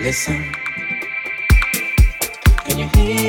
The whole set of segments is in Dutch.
Listen. Can you hear?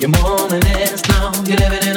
Your morning ends now, you're living in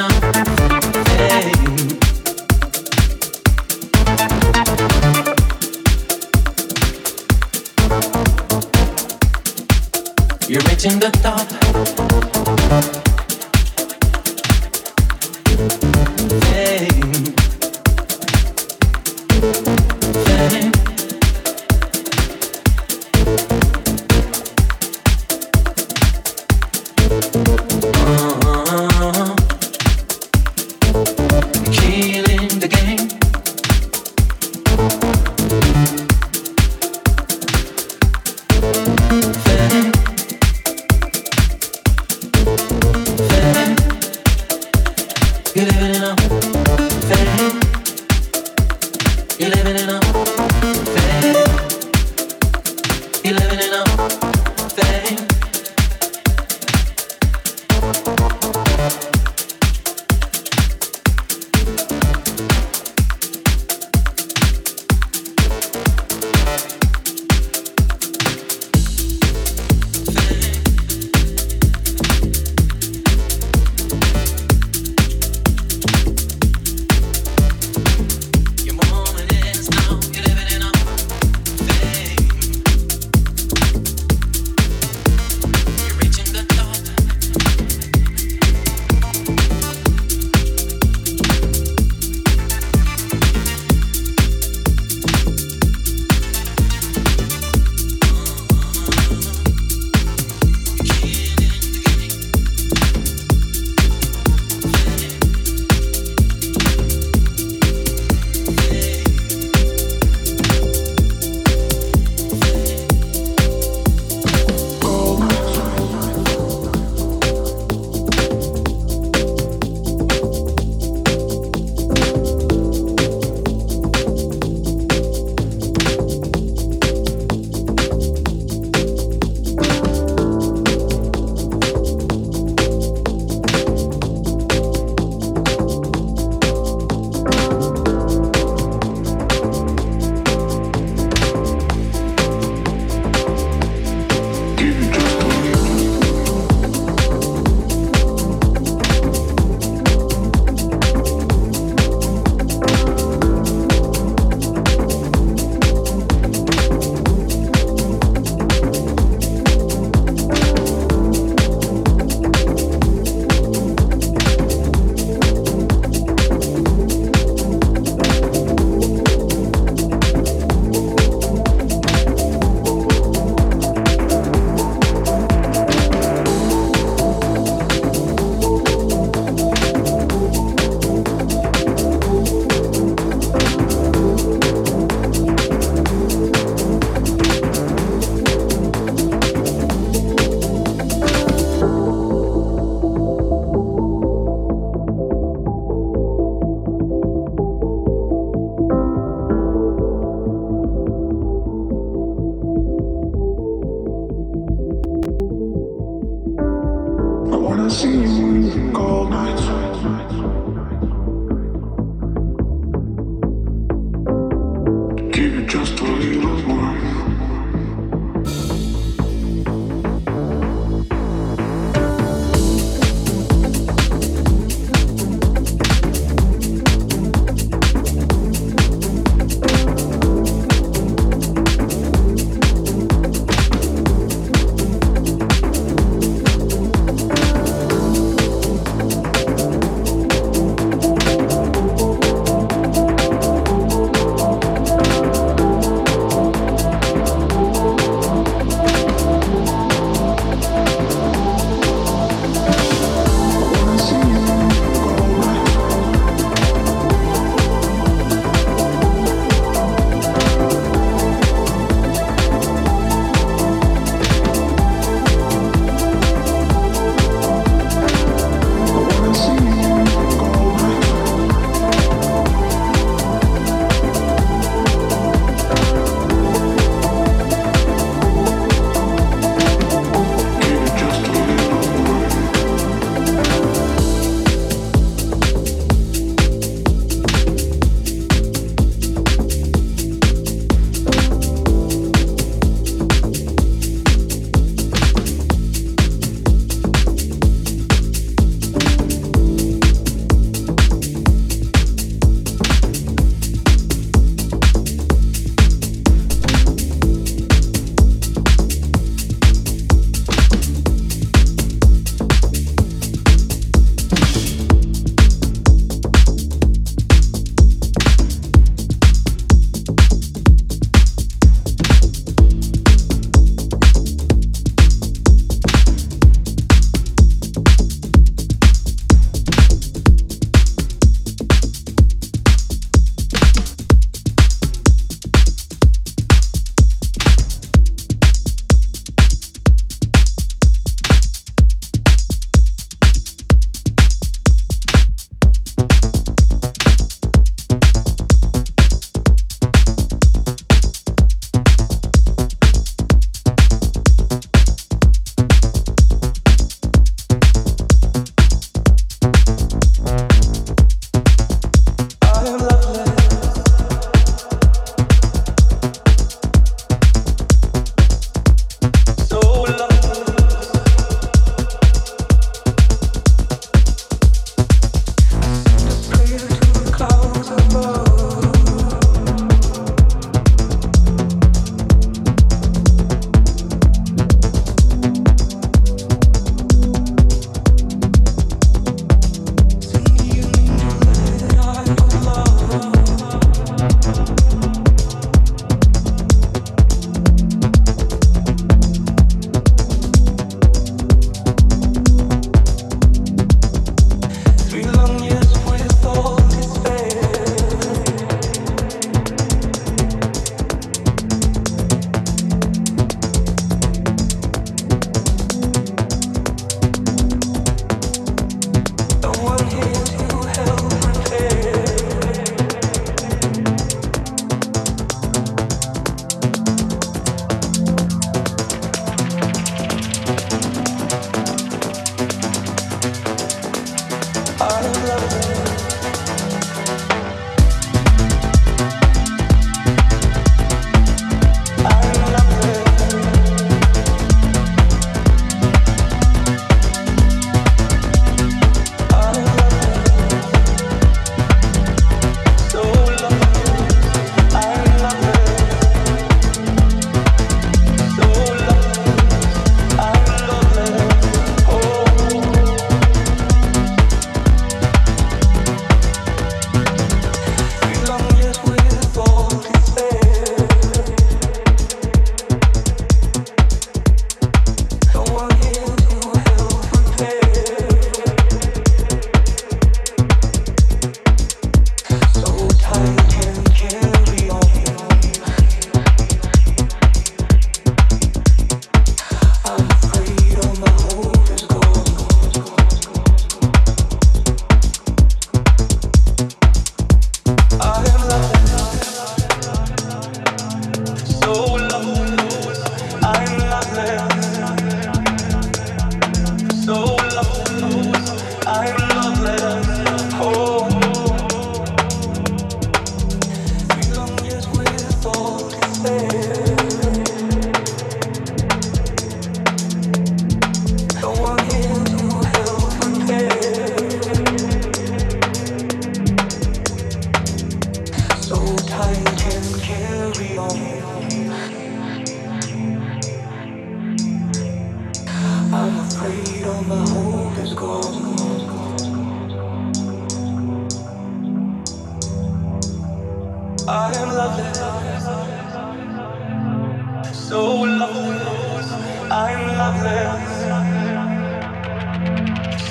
So lost, I'm loveless.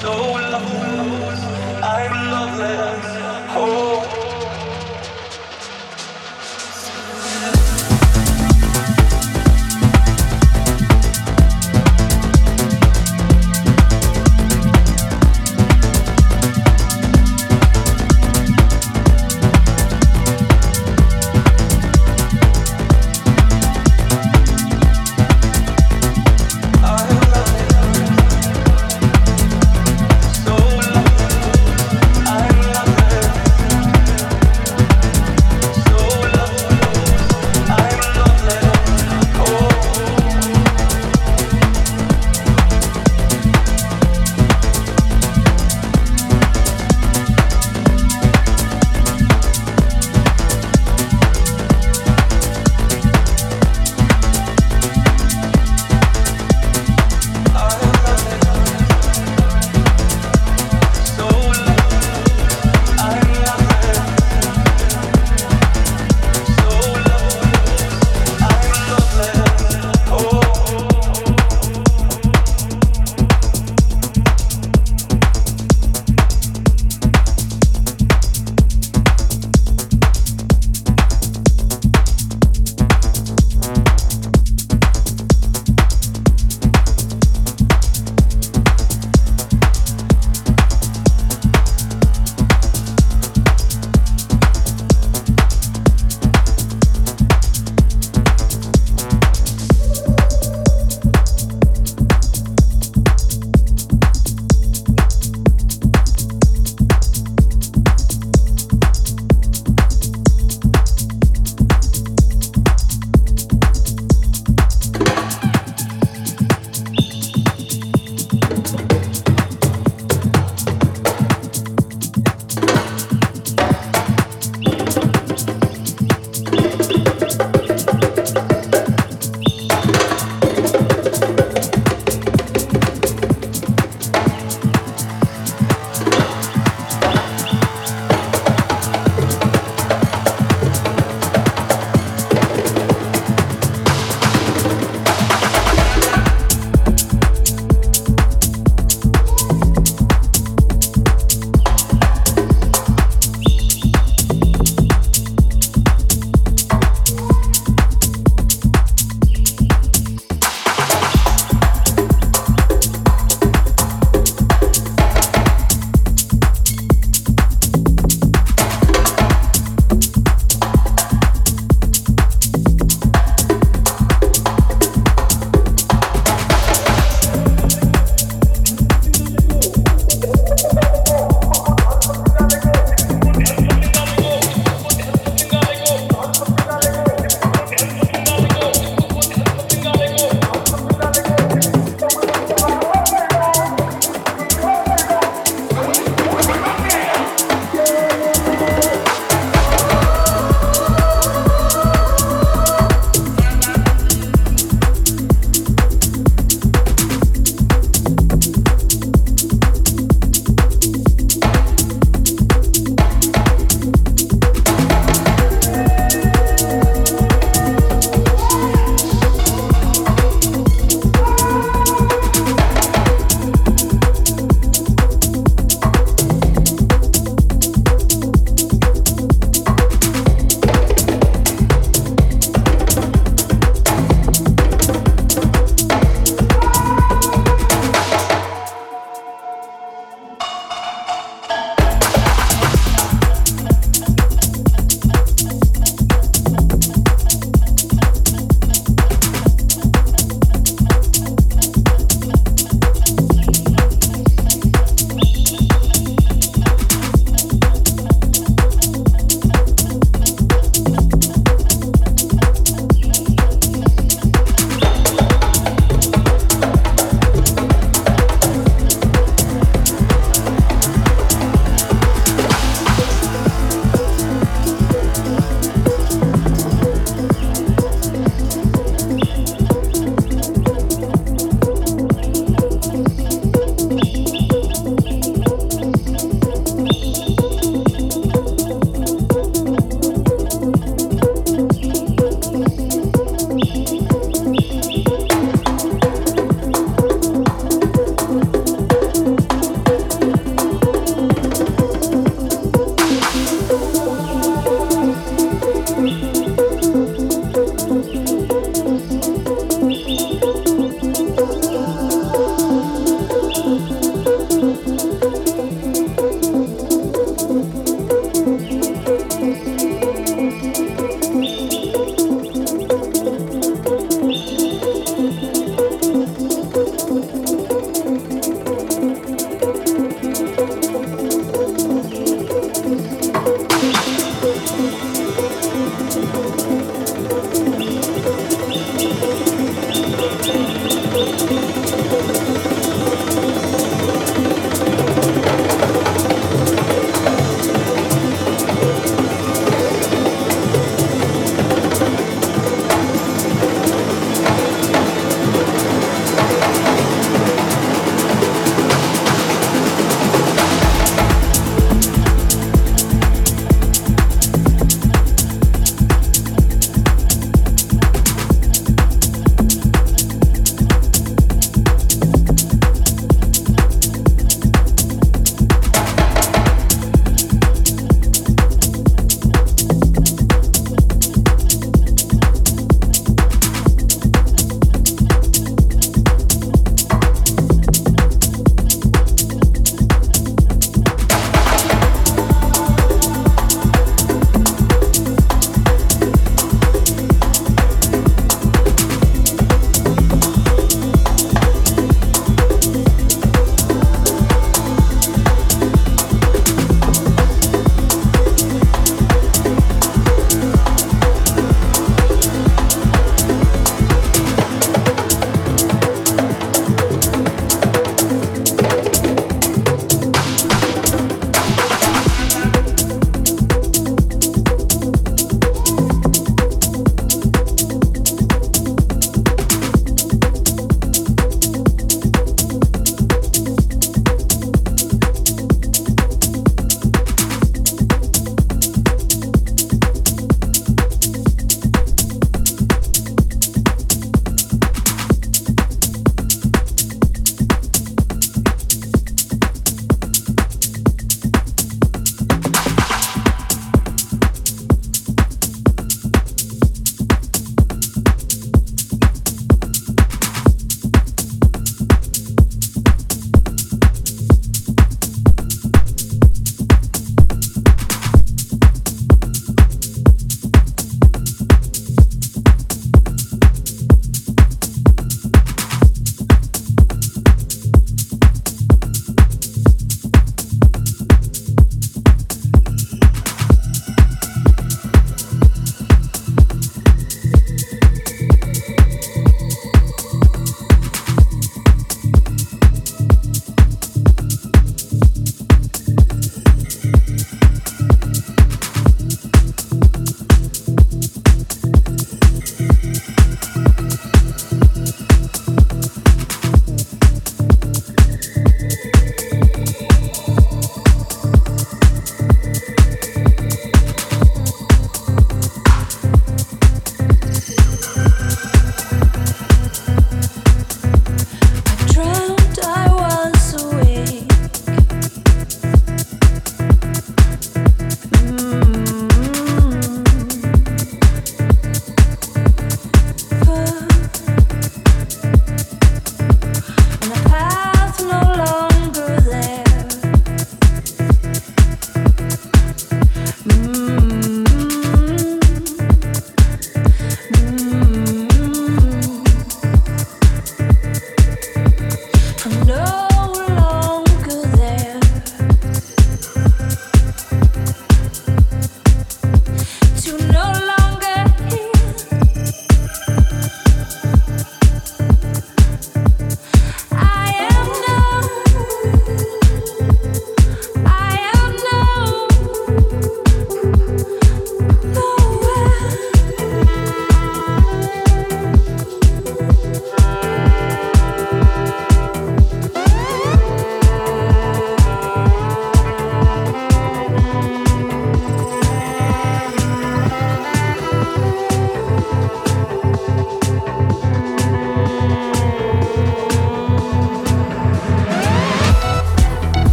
So lost, I'm loveless.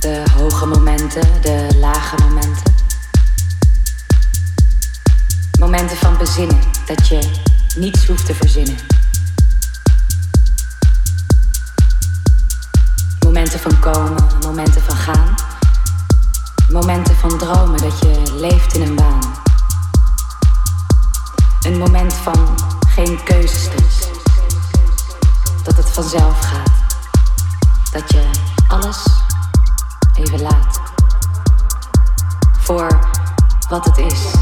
De hoge momenten, de lage momenten. Momenten van bezinnen, dat je niets hoeft te verzinnen. Momenten van komen, momenten van gaan. Momenten van dromen, dat je leeft in een baan. Een moment van geen keuzes. Dat het vanzelf gaat. Dat je alles even laat. Voor wat het is.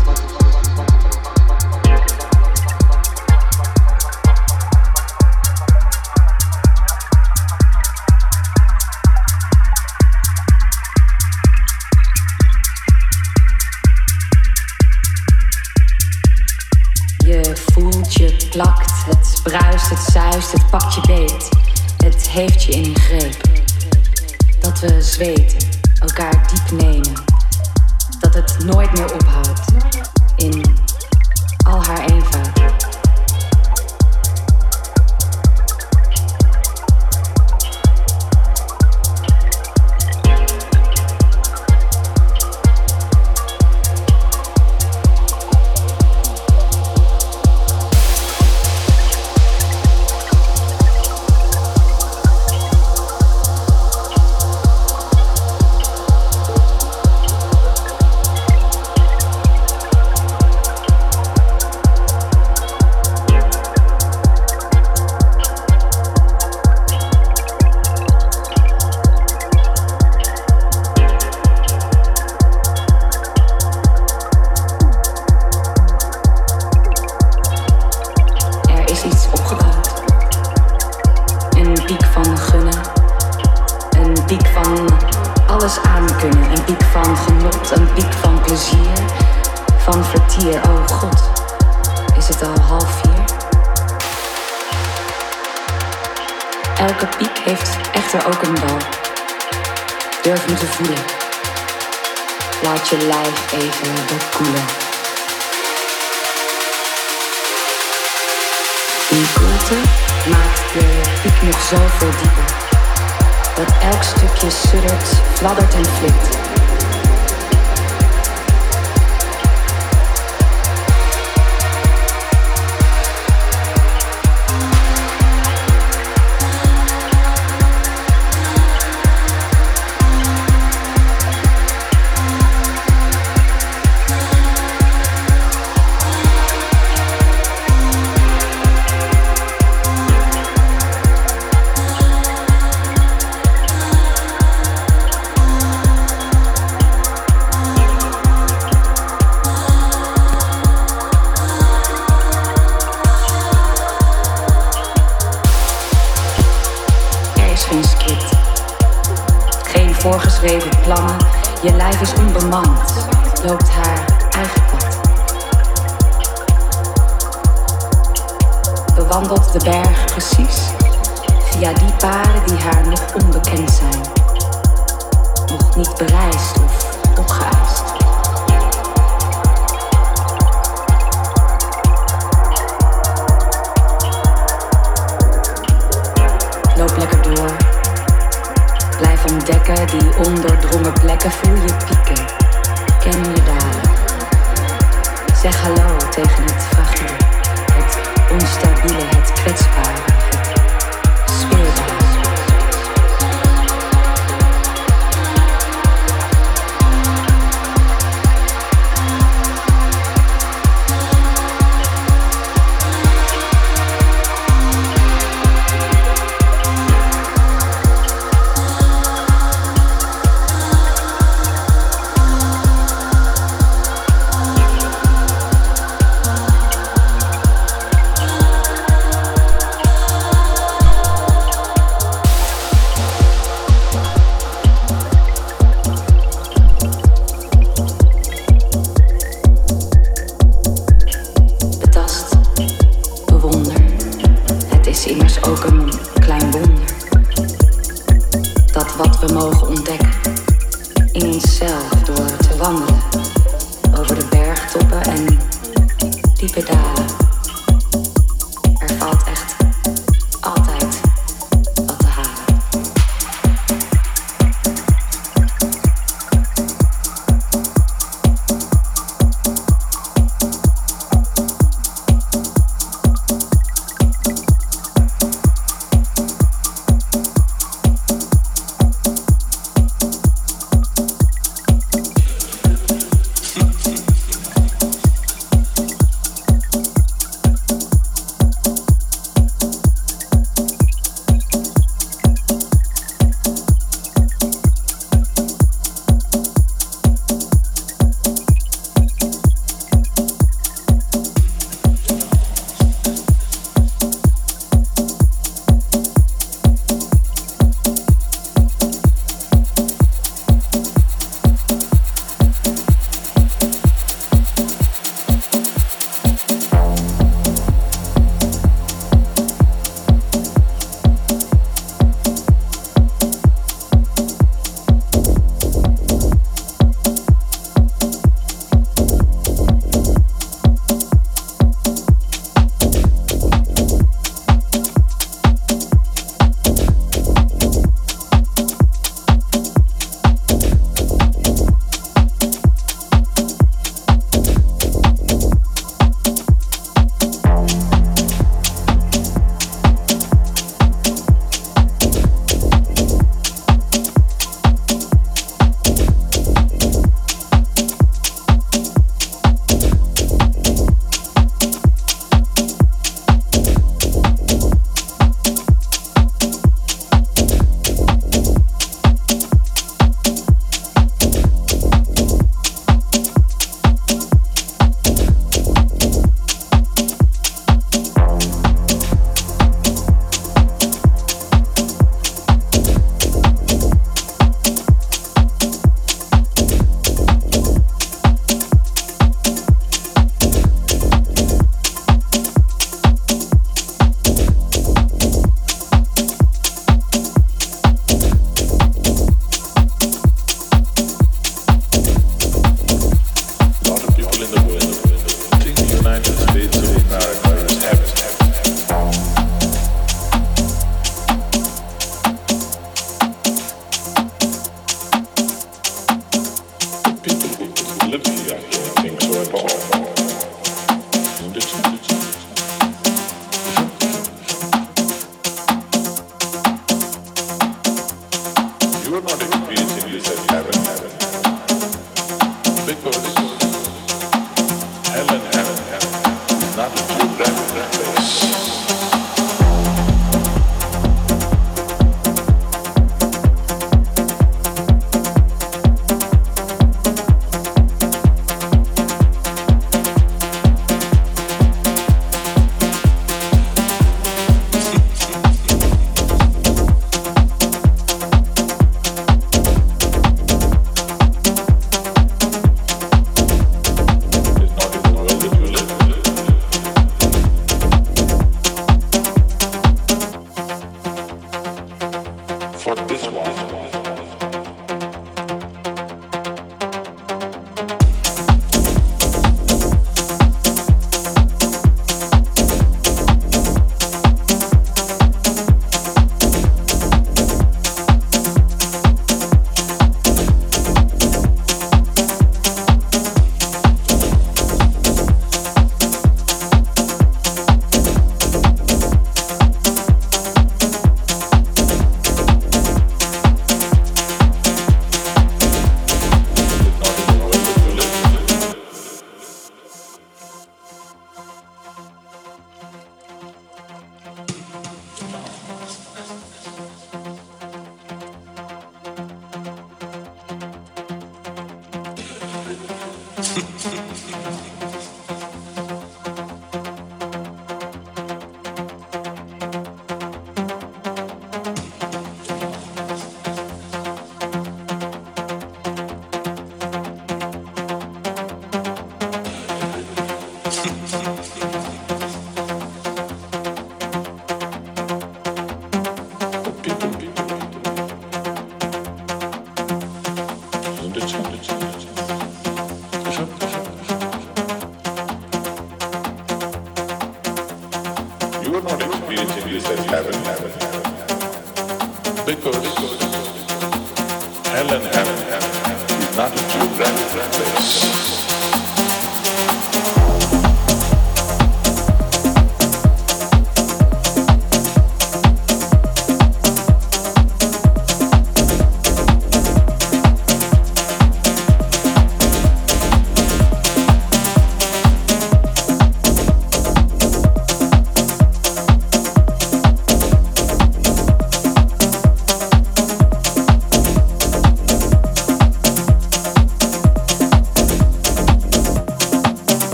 plakt, het bruist, het zuist, het pakt je beet. Heeft je in greep. Dat we zweten, elkaar diep nemen. Dat het nooit meer ophoudt. In al haar eenvoud.